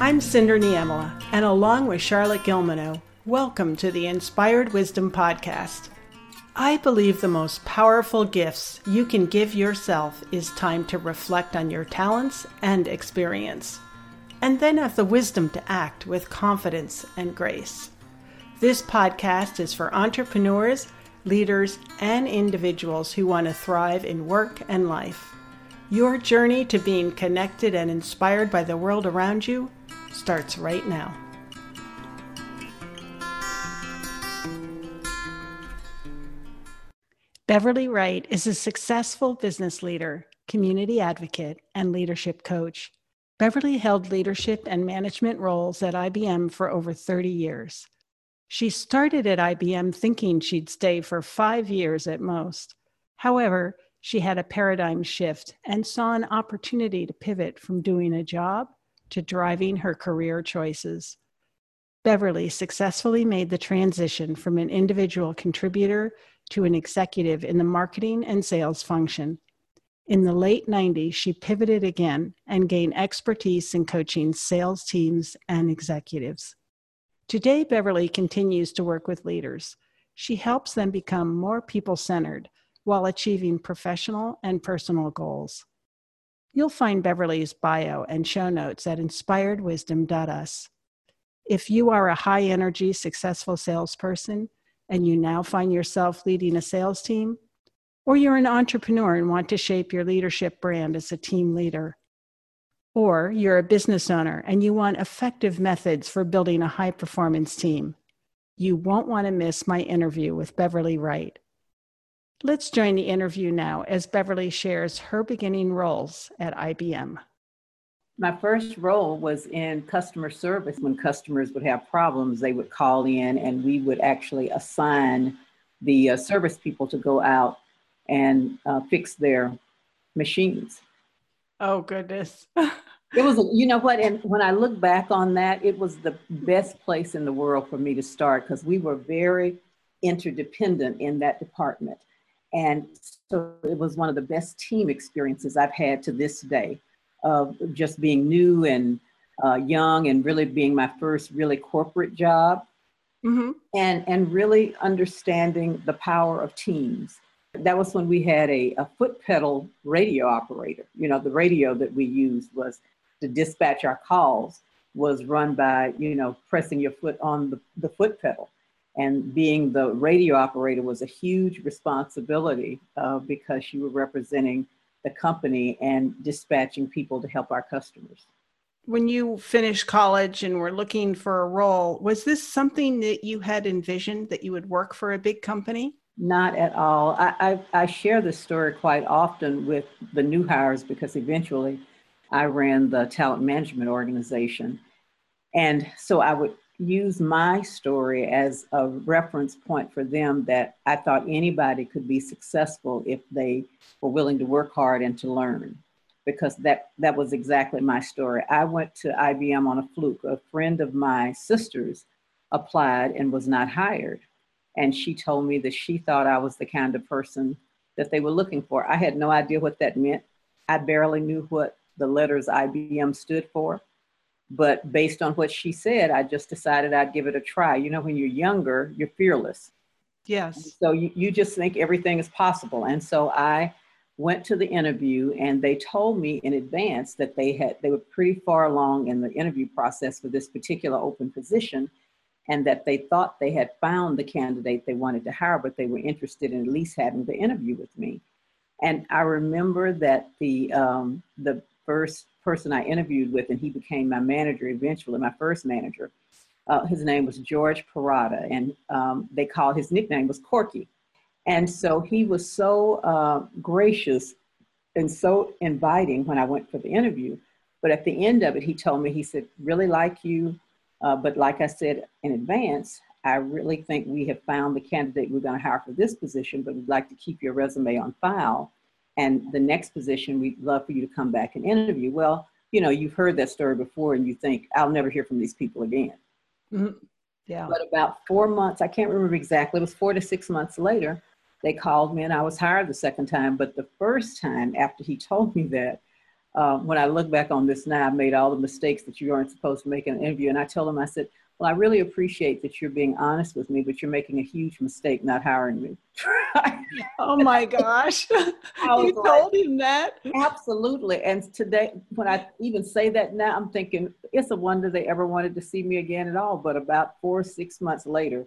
I'm Cinder Niemela, and along with Charlotte Gilmano, welcome to the Inspired Wisdom Podcast. I believe the most powerful gifts you can give yourself is time to reflect on your talents and experience, and then have the wisdom to act with confidence and grace. This podcast is for entrepreneurs, leaders, and individuals who want to thrive in work and life. Your journey to being connected and inspired by the world around you starts right now. Beverly Wright is a successful business leader, community advocate, and leadership coach. Beverly held leadership and management roles at IBM for over 30 years. She started at IBM thinking she'd stay for five years at most. However, she had a paradigm shift and saw an opportunity to pivot from doing a job to driving her career choices. Beverly successfully made the transition from an individual contributor to an executive in the marketing and sales function. In the late 90s, she pivoted again and gained expertise in coaching sales teams and executives. Today, Beverly continues to work with leaders. She helps them become more people centered while achieving professional and personal goals. You'll find Beverly's bio and show notes at inspiredwisdom.us. If you are a high energy, successful salesperson and you now find yourself leading a sales team, or you're an entrepreneur and want to shape your leadership brand as a team leader, or you're a business owner and you want effective methods for building a high performance team, you won't want to miss my interview with Beverly Wright. Let's join the interview now as Beverly shares her beginning roles at IBM. My first role was in customer service. When customers would have problems, they would call in and we would actually assign the uh, service people to go out and uh, fix their machines. Oh, goodness. it was, you know what? And when I look back on that, it was the best place in the world for me to start because we were very interdependent in that department. And so it was one of the best team experiences I've had to this day of just being new and uh, young and really being my first really corporate job mm-hmm. and, and really understanding the power of teams. That was when we had a, a foot pedal radio operator. You know, the radio that we used was to dispatch our calls was run by, you know, pressing your foot on the, the foot pedal and being the radio operator was a huge responsibility uh, because you were representing the company and dispatching people to help our customers. When you finished college and were looking for a role, was this something that you had envisioned that you would work for a big company? Not at all. I, I, I share this story quite often with the new hires because eventually I ran the talent management organization. And so I would use my story as a reference point for them that I thought anybody could be successful if they were willing to work hard and to learn. Because that, that was exactly my story. I went to IBM on a fluke. A friend of my sister's applied and was not hired. And she told me that she thought I was the kind of person that they were looking for. I had no idea what that meant. I barely knew what the letters IBM stood for. But based on what she said, I just decided I'd give it a try. You know, when you're younger, you're fearless. Yes. So you, you just think everything is possible. And so I went to the interview and they told me in advance that they had they were pretty far along in the interview process for this particular open position and that they thought they had found the candidate they wanted to hire but they were interested in at least having the interview with me and i remember that the um, the first person I interviewed with, and he became my manager eventually, my first manager. Uh, his name was George Parada, and um, they called his nickname was Corky. And so he was so uh, gracious and so inviting when I went for the interview. But at the end of it, he told me, he said, really like you. Uh, but like I said in advance, I really think we have found the candidate we're going to hire for this position, but we'd like to keep your resume on file and the next position we'd love for you to come back and interview well you know you've heard that story before and you think i'll never hear from these people again mm-hmm. yeah but about four months i can't remember exactly it was four to six months later they called me and I was hired the second time. But the first time after he told me that, um, when I look back on this now, I made all the mistakes that you aren't supposed to make in an interview. And I told him, I said, well, I really appreciate that you're being honest with me, but you're making a huge mistake not hiring me. oh my gosh. you like, told him that? Absolutely. And today, when I even say that now, I'm thinking it's a wonder they ever wanted to see me again at all. But about four or six months later,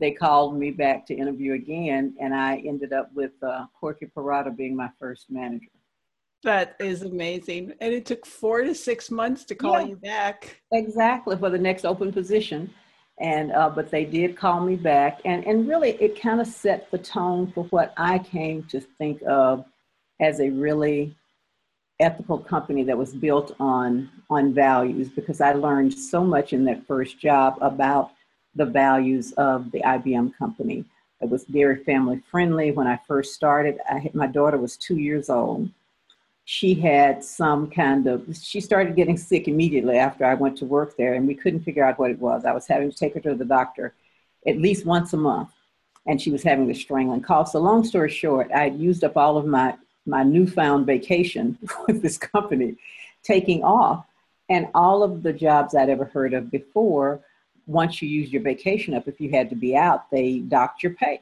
they called me back to interview again, and I ended up with uh, Corky Parada being my first manager. That is amazing. And it took four to six months to call yeah, you back. Exactly for the next open position. And uh, but they did call me back, and and really it kind of set the tone for what I came to think of as a really ethical company that was built on on values because I learned so much in that first job about the values of the IBM company. It was very family friendly. When I first started, I, my daughter was two years old. She had some kind of, she started getting sick immediately after I went to work there, and we couldn't figure out what it was. I was having to take her to the doctor at least once a month, and she was having the strangling cough. So, long story short, I had used up all of my, my newfound vacation with this company, taking off, and all of the jobs I'd ever heard of before once you use your vacation up, if you had to be out, they docked your pay.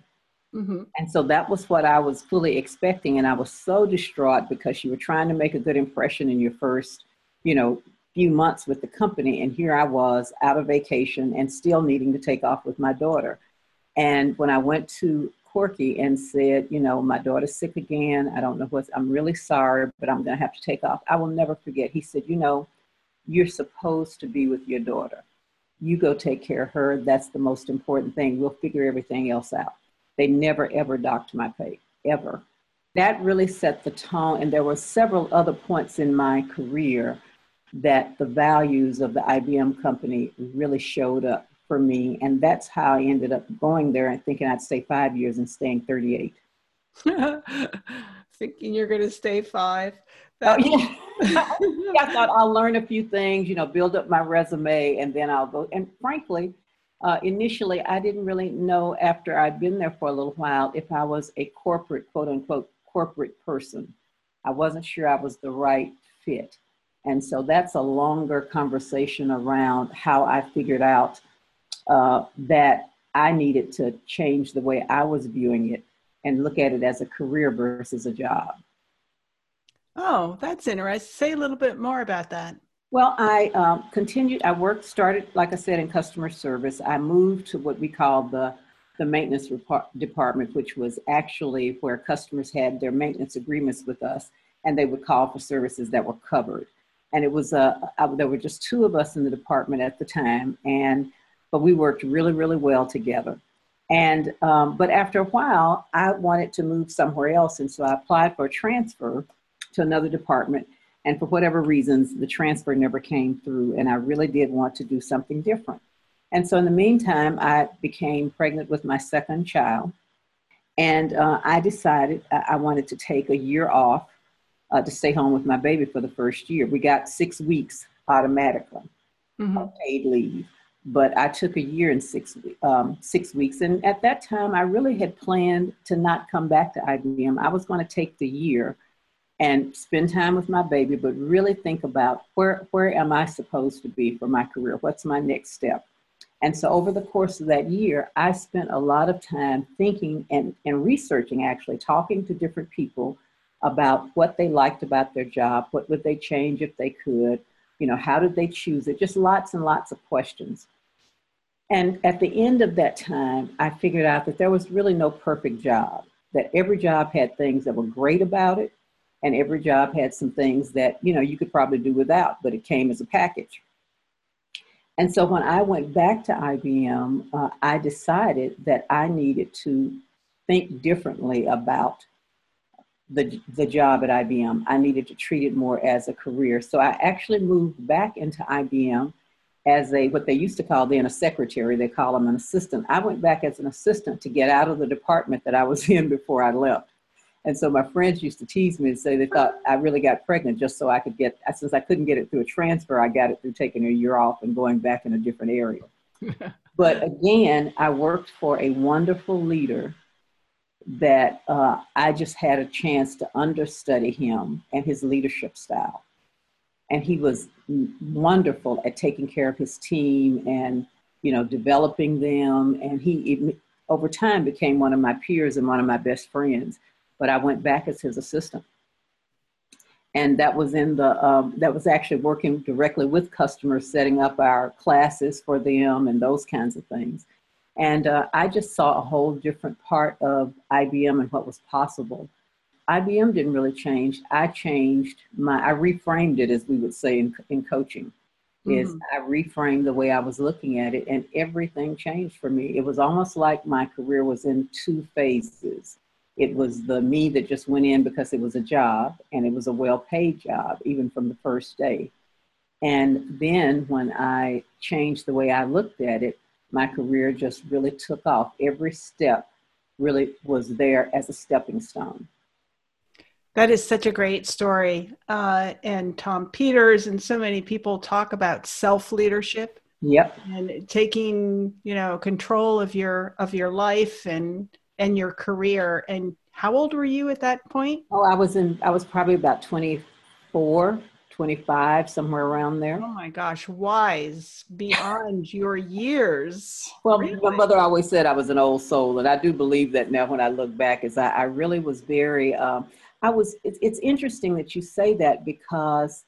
Mm-hmm. And so that was what I was fully expecting. And I was so distraught because you were trying to make a good impression in your first, you know, few months with the company. And here I was out of vacation and still needing to take off with my daughter. And when I went to Corky and said, you know, my daughter's sick again. I don't know what, I'm really sorry, but I'm going to have to take off. I will never forget. He said, you know, you're supposed to be with your daughter you go take care of her. That's the most important thing. We'll figure everything else out. They never ever docked my pay, ever. That really set the tone. And there were several other points in my career that the values of the IBM company really showed up for me. And that's how I ended up going there and thinking I'd stay five years and staying 38. thinking you're going to stay five. Oh, yeah. I thought I'll learn a few things, you know, build up my resume, and then I'll go. And frankly, uh, initially, I didn't really know after I'd been there for a little while if I was a corporate, quote unquote, corporate person. I wasn't sure I was the right fit. And so that's a longer conversation around how I figured out uh, that I needed to change the way I was viewing it and look at it as a career versus a job. Oh, that's interesting. Say a little bit more about that. Well, I um, continued, I worked, started, like I said, in customer service. I moved to what we call the, the maintenance department, which was actually where customers had their maintenance agreements with us and they would call for services that were covered. And it was, uh, I, there were just two of us in the department at the time, and but we worked really, really well together. And um, but after a while, I wanted to move somewhere else, and so I applied for a transfer to another department. And for whatever reasons, the transfer never came through, and I really did want to do something different. And so, in the meantime, I became pregnant with my second child, and uh, I decided I wanted to take a year off uh, to stay home with my baby for the first year. We got six weeks automatically mm-hmm. of paid leave, but I took a year and six um, six weeks. And at that time, I really had planned to not come back to IBM. I was going to take the year and spend time with my baby, but really think about where, where am I supposed to be for my career? What's my next step? And so over the course of that year, I spent a lot of time thinking and, and researching, actually, talking to different people about what they liked about their job, what would they change if they could, you know, how did they choose it? Just lots and lots of questions. And at the end of that time, I figured out that there was really no perfect job, that every job had things that were great about it and every job had some things that you know you could probably do without but it came as a package. And so when i went back to ibm uh, i decided that i needed to think differently about the, the job at ibm i needed to treat it more as a career. So i actually moved back into ibm as a what they used to call then a secretary. They call them an assistant. I went back as an assistant to get out of the department that i was in before i left and so my friends used to tease me and say they thought I really got pregnant just so I could get, since I couldn't get it through a transfer, I got it through taking a year off and going back in a different area. but again, I worked for a wonderful leader that uh, I just had a chance to understudy him and his leadership style. And he was wonderful at taking care of his team and, you know, developing them. And he, over time, became one of my peers and one of my best friends. But I went back as his assistant. And that was in the, um, that was actually working directly with customers, setting up our classes for them and those kinds of things. And uh, I just saw a whole different part of IBM and what was possible. IBM didn't really change. I changed my, I reframed it, as we would say in, in coaching, mm-hmm. is I reframed the way I was looking at it, and everything changed for me. It was almost like my career was in two phases. It was the me that just went in because it was a job, and it was a well paid job, even from the first day. And then when I changed the way I looked at it, my career just really took off. Every step really was there as a stepping stone. That is such a great story. Uh, and Tom Peters and so many people talk about self leadership. Yep. And taking, you know, control of your of your life and and your career. And how old were you at that point? Oh, I was in I was probably about 24. 25, somewhere around there. Oh my gosh, wise beyond your years. Well, really? my mother always said I was an old soul, and I do believe that now when I look back, is I, I really was very, um, I was, it's, it's interesting that you say that because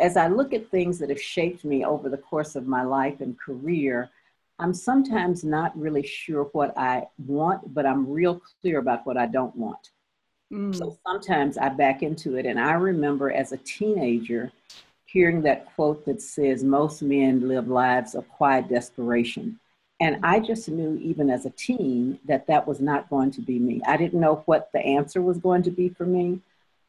as I look at things that have shaped me over the course of my life and career, I'm sometimes not really sure what I want, but I'm real clear about what I don't want. Mm. So sometimes I back into it. And I remember as a teenager hearing that quote that says, Most men live lives of quiet desperation. And I just knew, even as a teen, that that was not going to be me. I didn't know what the answer was going to be for me,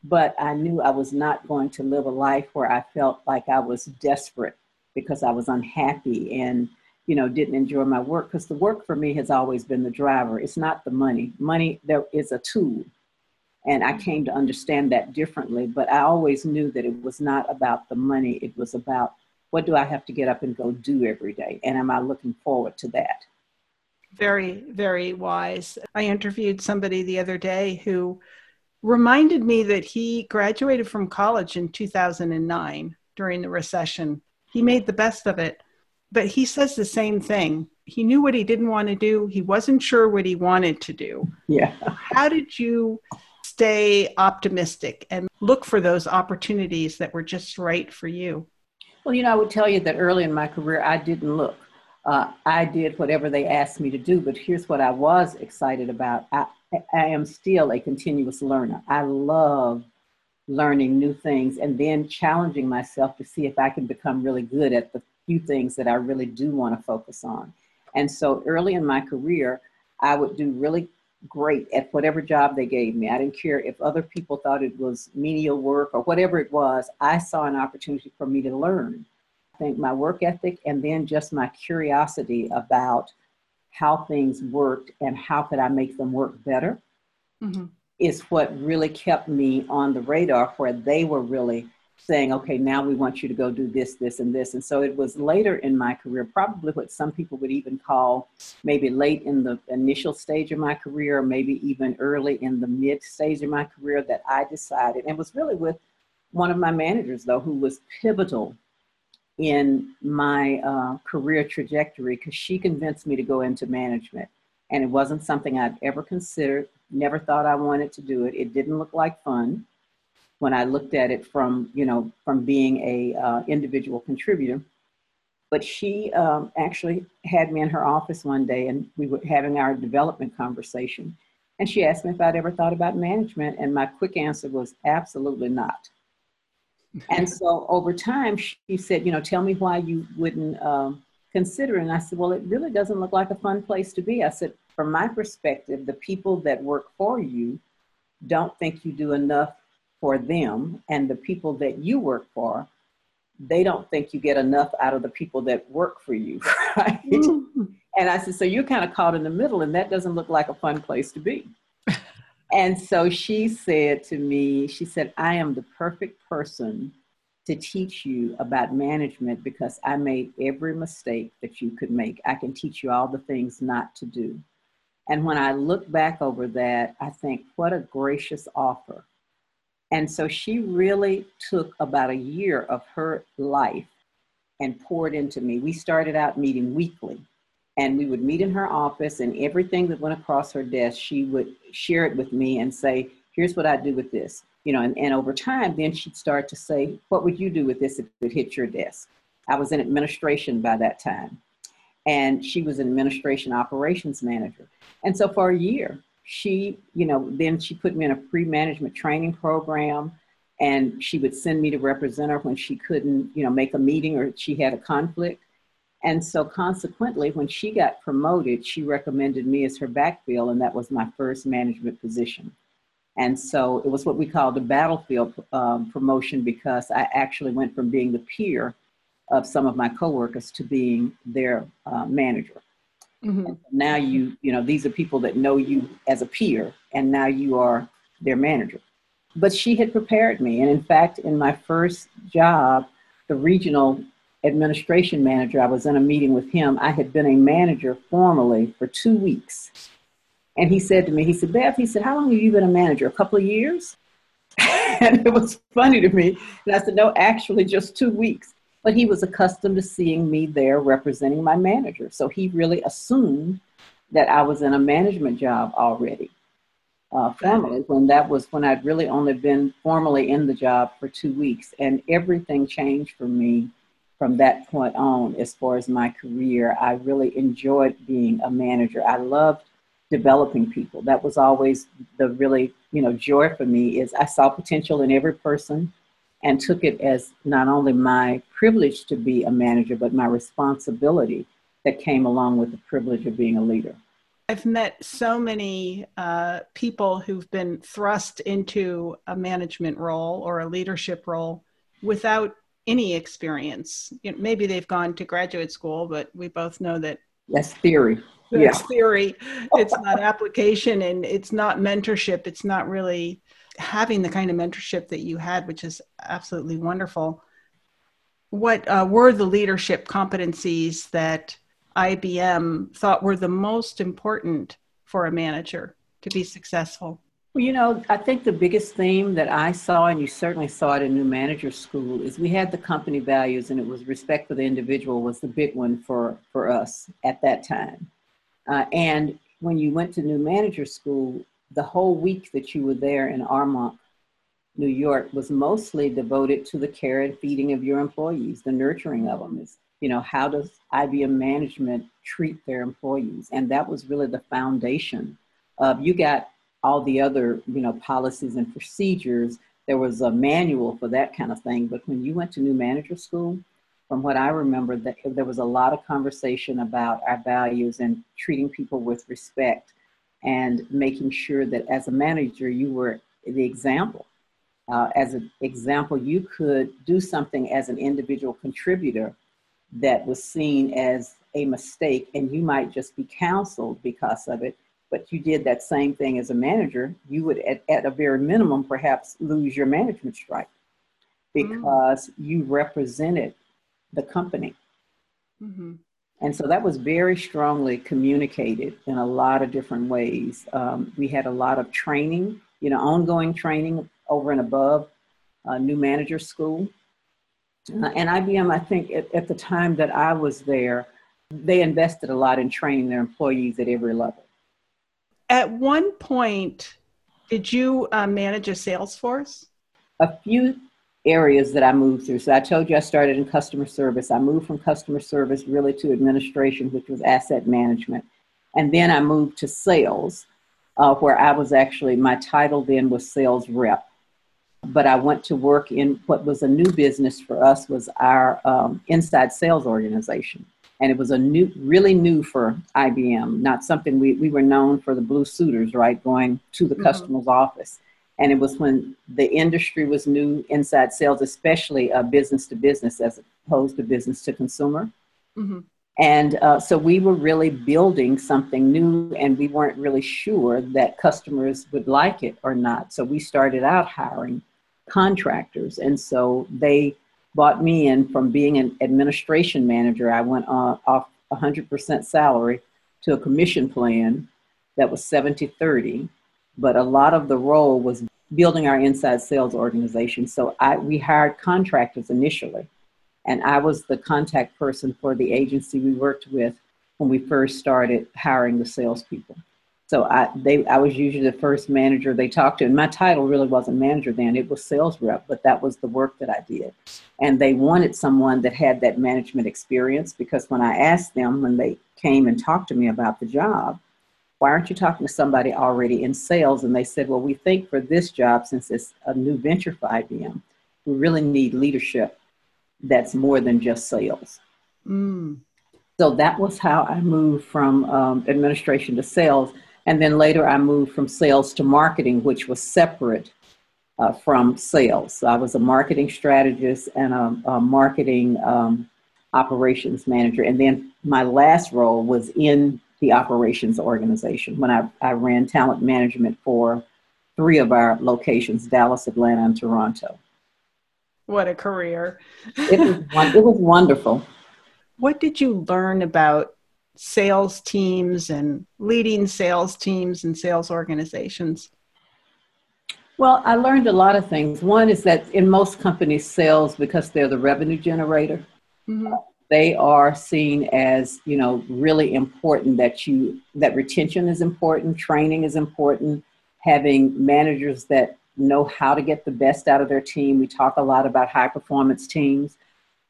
but I knew I was not going to live a life where I felt like I was desperate because I was unhappy and you know didn't enjoy my work because the work for me has always been the driver it's not the money money there is a tool and I came to understand that differently. But I always knew that it was not about the money, it was about what do I have to get up and go do every day? And am I looking forward to that? Very, very wise. I interviewed somebody the other day who reminded me that he graduated from college in 2009 during the recession. He made the best of it, but he says the same thing. He knew what he didn't want to do, he wasn't sure what he wanted to do. Yeah. How did you stay optimistic and look for those opportunities that were just right for you? Well, you know, I would tell you that early in my career, I didn't look. Uh, I did whatever they asked me to do, but here's what I was excited about. I, I am still a continuous learner. I love learning new things and then challenging myself to see if I can become really good at the few things that I really do want to focus on. And so early in my career, I would do really great at whatever job they gave me. I didn't care if other people thought it was menial work or whatever it was. I saw an opportunity for me to learn. I think my work ethic and then just my curiosity about how things worked and how could I make them work better mm-hmm. is what really kept me on the radar where they were really saying, okay, now we want you to go do this, this, and this. And so it was later in my career, probably what some people would even call maybe late in the initial stage of my career, or maybe even early in the mid stage of my career, that I decided, and it was really with one of my managers, though, who was pivotal in my uh, career trajectory because she convinced me to go into management. And it wasn't something I'd ever considered, never thought I wanted to do it. It didn't look like fun when I looked at it from, you know, from being a uh, individual contributor. But she um, actually had me in her office one day and we were having our development conversation. And she asked me if I'd ever thought about management. And my quick answer was absolutely not. and so over time, she said, you know, tell me why you wouldn't um, consider it. And I said, well, it really doesn't look like a fun place to be. I said, from my perspective, the people that work for you don't think you do enough for them and the people that you work for, they don't think you get enough out of the people that work for you, right? Mm-hmm. And I said, so you're kind of caught in the middle, and that doesn't look like a fun place to be. and so she said to me, she said, I am the perfect person to teach you about management because I made every mistake that you could make. I can teach you all the things not to do. And when I look back over that, I think, what a gracious offer. And so she really took about a year of her life and poured into me. We started out meeting weekly, and we would meet in her office, and everything that went across her desk, she would share it with me and say, Here's what I do with this. You know, and, and over time, then she'd start to say, What would you do with this if it hit your desk? I was in administration by that time and she was an administration operations manager. And so for a year, she, you know, then she put me in a pre-management training program and she would send me to represent her when she couldn't, you know, make a meeting or she had a conflict. And so consequently, when she got promoted, she recommended me as her backfill, and that was my first management position. And so it was what we called a battlefield um, promotion because I actually went from being the peer of some of my coworkers to being their uh, manager. Mm-hmm. Now you, you know, these are people that know you as a peer, and now you are their manager. But she had prepared me, and in fact, in my first job, the regional administration manager, I was in a meeting with him. I had been a manager formally for two weeks. And he said to me, he said, Beth, he said, how long have you been a manager? A couple of years? and it was funny to me. And I said, no, actually just two weeks but he was accustomed to seeing me there representing my manager. So he really assumed that I was in a management job already. Uh, formally, when that was when I'd really only been formally in the job for two weeks, and everything changed for me from that point on as far as my career. I really enjoyed being a manager. I loved developing people. That was always the really, you know, joy for me is I saw potential in every person and took it as not only my privilege to be a manager, but my responsibility that came along with the privilege of being a leader. I've met so many uh, people who've been thrust into a management role or a leadership role without any experience. You know, maybe they've gone to graduate school, but we both know that that's theory. It's yeah. theory. It's not application and it's not mentorship. It's not really having the kind of mentorship that you had, which is absolutely wonderful. What uh, were the leadership competencies that IBM thought were the most important for a manager to be successful? Well, you know, I think the biggest theme that I saw, and you certainly saw it in New Manager School, is we had the company values, and it was respect for the individual was the big one for for us at that time. Uh, and when you went to New Manager School, the whole week that you were there in Armonk, New York, was mostly devoted to the care and feeding of your employees, the nurturing of them. Is you know how does IBM management treat their employees, and that was really the foundation of. You got all the other you know policies and procedures. There was a manual for that kind of thing, but when you went to new manager school, from what I remember, that there was a lot of conversation about our values and treating people with respect and making sure that as a manager, you were the example. Uh, as an example, you could do something as an individual contributor that was seen as a mistake, and you might just be counseled because of it. But you did that same thing as a manager, you would, at, at a very minimum, perhaps lose your management strike mm. because mm-hmm. you represented the company. Mm-hmm. And so that was very strongly communicated in a lot of different ways. Um, we had a lot of training, you know, ongoing training over and above uh, new manager school. Uh, and IBM, I think at, at, the time that I was there, they invested a lot in training their employees at every level. At one point, did you uh, manage a sales force? A few areas that I moved through. So I told you I started in customer service. I moved from customer service really to administration, which was asset management. And then I moved to sales, uh, where I was actually, my title then was sales rep. But I went to work in what was a new business for us was our um, inside sales organization. And it was a new, really new for IBM, not something we, we were known for the blue suiters, right? Going to the mm-hmm. customer's office and it was when the industry was new inside sales especially uh, business to business as opposed to business to consumer. Mm-hmm. and uh, so we were really building something new and we weren't really sure that customers would like it or not. So we started out hiring contractors and so they bought me in from being an administration manager. I went uh, off 100% salary to a commission plan that was 70 30, but a lot of the role was building our inside sales organization. So I, we hired contractors initially, and I was the contact person for the agency we worked with when we first started hiring the salespeople. So I, they, I was usually the first manager they talked to, and my title really wasn't manager then; it was sales rep. But that was the work that I did, and they wanted someone that had that management experience because when I asked them when they came and talked to me about the job, why aren't you talking to somebody already in sales? And they said, well, we think for this job, since it's a new venture for IBM, we really need leadership that's more than just sales. Mm. So that was how I moved from um, administration to sales. And then later I moved from sales to marketing, which was separate uh, from sales. So I was a marketing strategist and a, a marketing um, operations manager. And then my last role was in the operations organization when I, I ran talent management for three of our locations Dallas, Atlanta, and Toronto. What a career! it, was, it was wonderful. What did you learn about sales teams and leading sales teams and sales organizations? Well, I learned a lot of things. One is that in most companies, sales, because they're the revenue generator, mm-hmm they are seen as you know really important that you that retention is important training is important having managers that know how to get the best out of their team. We talk a lot about high performance teams.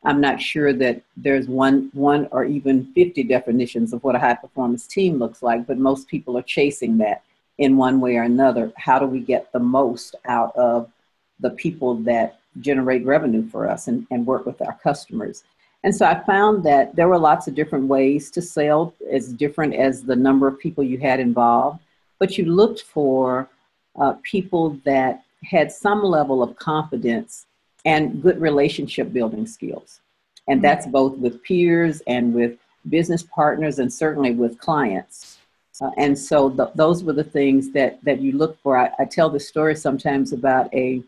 I'm not sure that there's one one or even 50 definitions of what a high performance team looks like but most people are chasing that in one way or another. How do we get the most out of the people that generate revenue for us and, and work with our customers and so I found that there were lots of different ways to sell, as different as the number of people you had involved. But you looked for uh, people that had some level of confidence and good relationship building skills. And mm-hmm. that's both with peers and with business partners and certainly with clients. Uh, and so th- those were the things that, that you look for. I, I tell the story sometimes about a,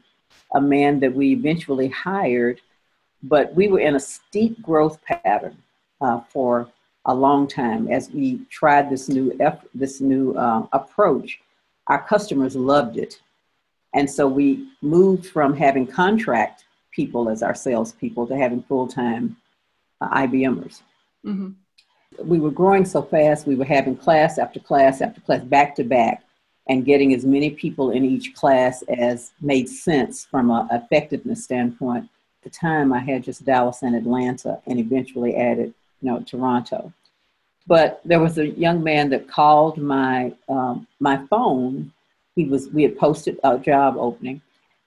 a man that we eventually hired but we were in a steep growth pattern uh, for a long time as we tried this new effort, this new uh, approach. Our customers loved it, and so we moved from having contract people as our salespeople to having full time uh, IBMers. Mm-hmm. We were growing so fast, we were having class after class after class back to back and getting as many people in each class as made sense from an effectiveness standpoint the time I had just Dallas and Atlanta and eventually added, you know, Toronto. But there was a young man that called my um, my phone. He was we had posted a job opening,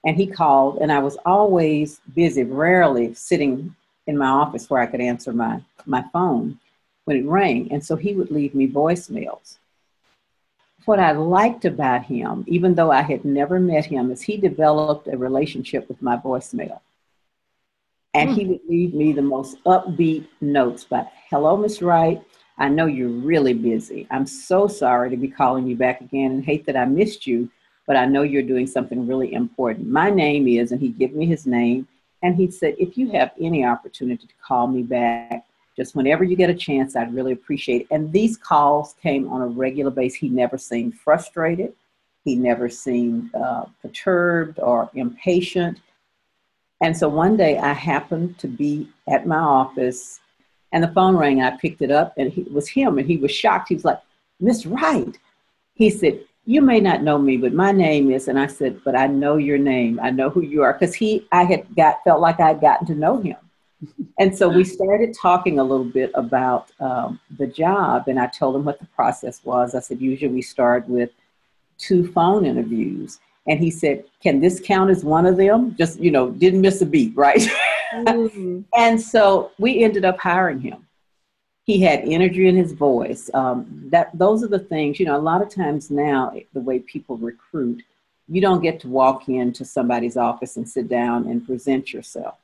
and he called, and I was always busy, rarely sitting in my office where I could answer my my phone when it rang, and so he would leave me voicemails. What I liked about him, even though I had never met him, is he developed a relationship with my voicemail. And mm. he would leave me the most upbeat notes. But hello, Miss Wright. I know you're really busy. I'm so sorry to be calling you back again and hate that I missed you, but I know you're doing something really important. My name is, and he gave me his name, and he said, if you have any opportunity to call me back, just whenever you get a chance, I'd really appreciate it. And these calls came on a regular basis. He never seemed frustrated. He never seemed uh, perturbed or impatient. And so one day I happened to be at my office and the phone rang and I picked it up and it was him and he was shocked. He was like, Miss Wright. He said, You may not know me, but my name is, and I said, But I know your name. I know who you are. Because he I had got felt like I had gotten to know him. and so we started talking a little bit about um, the job, and I told him what the process was. I said, usually we start with two phone interviews. And he said, Can this count as one of them? Just, you know, didn't miss a beat, right? Mm-hmm. and so we ended up hiring him. He had energy in his voice. Um, that those are the things, you know, a lot of times now, the way people recruit, you don't get to walk into somebody's office and sit down and present yourself.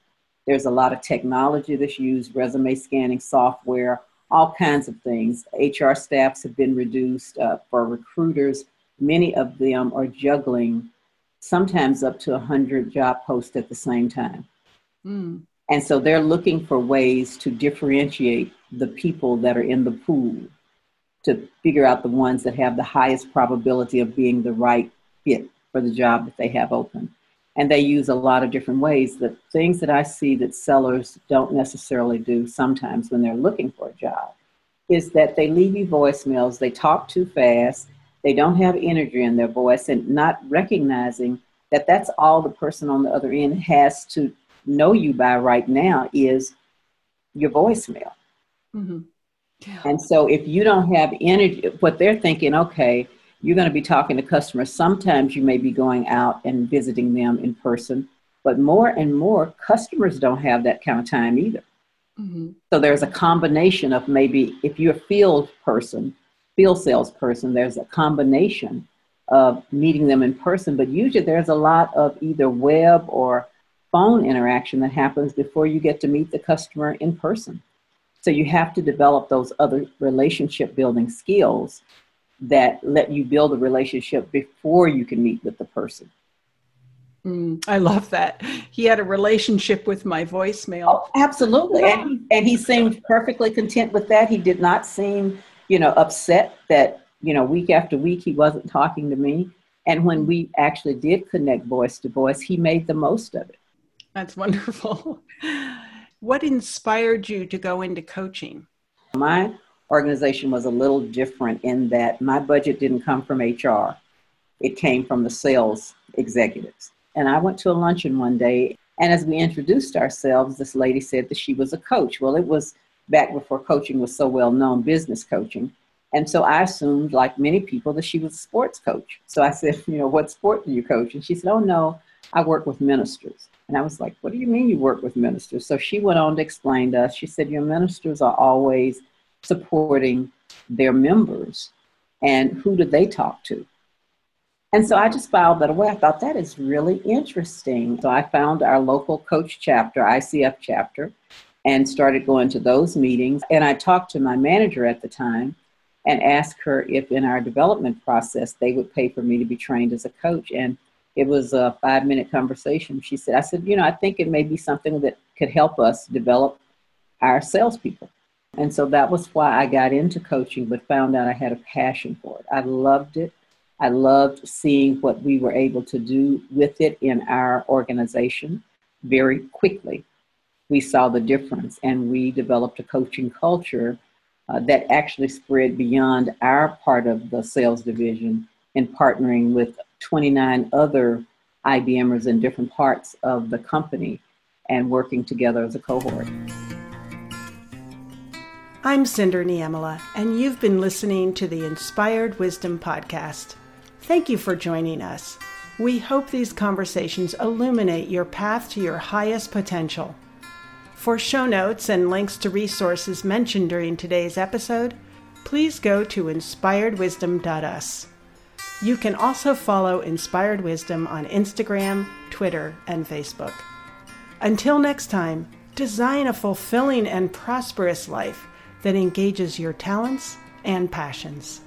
There's a lot of technology that's used, resume scanning software, all kinds of things. HR staffs have been reduced uh, for recruiters many of them are juggling sometimes up to 100 job posts at the same time. Mm. And so they're looking for ways to differentiate the people that are in the pool to figure out the ones that have the highest probability of being the right fit for the job that they have open. And they use a lot of different ways. The things that I see that sellers don't necessarily do sometimes when they're looking for a job is that they leave you voicemails, they talk too fast, they don't have energy in their voice, and not recognizing that that's all the person on the other end has to know you by right now is your voicemail. Mm-hmm. Yeah. And so if you don't have energy, what they're thinking, okay, you're going to be talking to customers. Sometimes you may be going out and visiting them in person, but more and more customers don't have that kind of time either. Mm-hmm. So there's a combination of maybe if you're a field person, field salesperson, there's a combination of meeting them in person, but usually there's a lot of either web or phone interaction that happens before you get to meet the customer in person. So you have to develop those other relationship building skills that let you build a relationship before you can meet with the person. Mm, I love that. He had a relationship with my voicemail. Oh, absolutely. And and he seemed perfectly content with that. He did not seem, you know, upset that, you know, week after week he wasn't talking to me. And when we actually did connect voice to voice, he made the most of it. That's wonderful. What inspired you to go into coaching? My organization was a little different in that my budget didn't come from HR, it came from the sales executives. And I went to a luncheon one day, and as we introduced ourselves, this lady said that she was a coach. Well, it was back before coaching was so well known, business coaching. And so I assumed, like many people, that she was a sports coach. So I said, you know, what sport do you coach? And she said, oh, no, I work with ministers. And I was like, what do you mean you work with ministers? So she went on to explain to us. She said, your ministers are always supporting their members. And who do they talk to? And so I just filed that away. I thought that is really interesting. So I found our local coach chapter, ICF chapter, and started going to those meetings. And I talked to my manager at the time and asked her if in our development process they would pay for me to be trained as a coach. And it was a five minute conversation. She said, I said, you know, I think it may be something that could help us develop our salespeople. And so that was why I got into coaching, but found out I had a passion for it. I loved it. I loved seeing what we were able to do with it in our organization very quickly. We saw the difference and we developed a coaching culture uh, that actually spread beyond our part of the sales division in partnering with 29 other IBMers in different parts of the company and working together as a cohort. I'm Cinder Niemela, and you've been listening to the Inspired Wisdom Podcast. Thank you for joining us. We hope these conversations illuminate your path to your highest potential. For show notes and links to resources mentioned during today's episode, please go to inspiredwisdom.us. You can also follow Inspired Wisdom on Instagram, Twitter, and Facebook. Until next time, design a fulfilling and prosperous life that engages your talents and passions.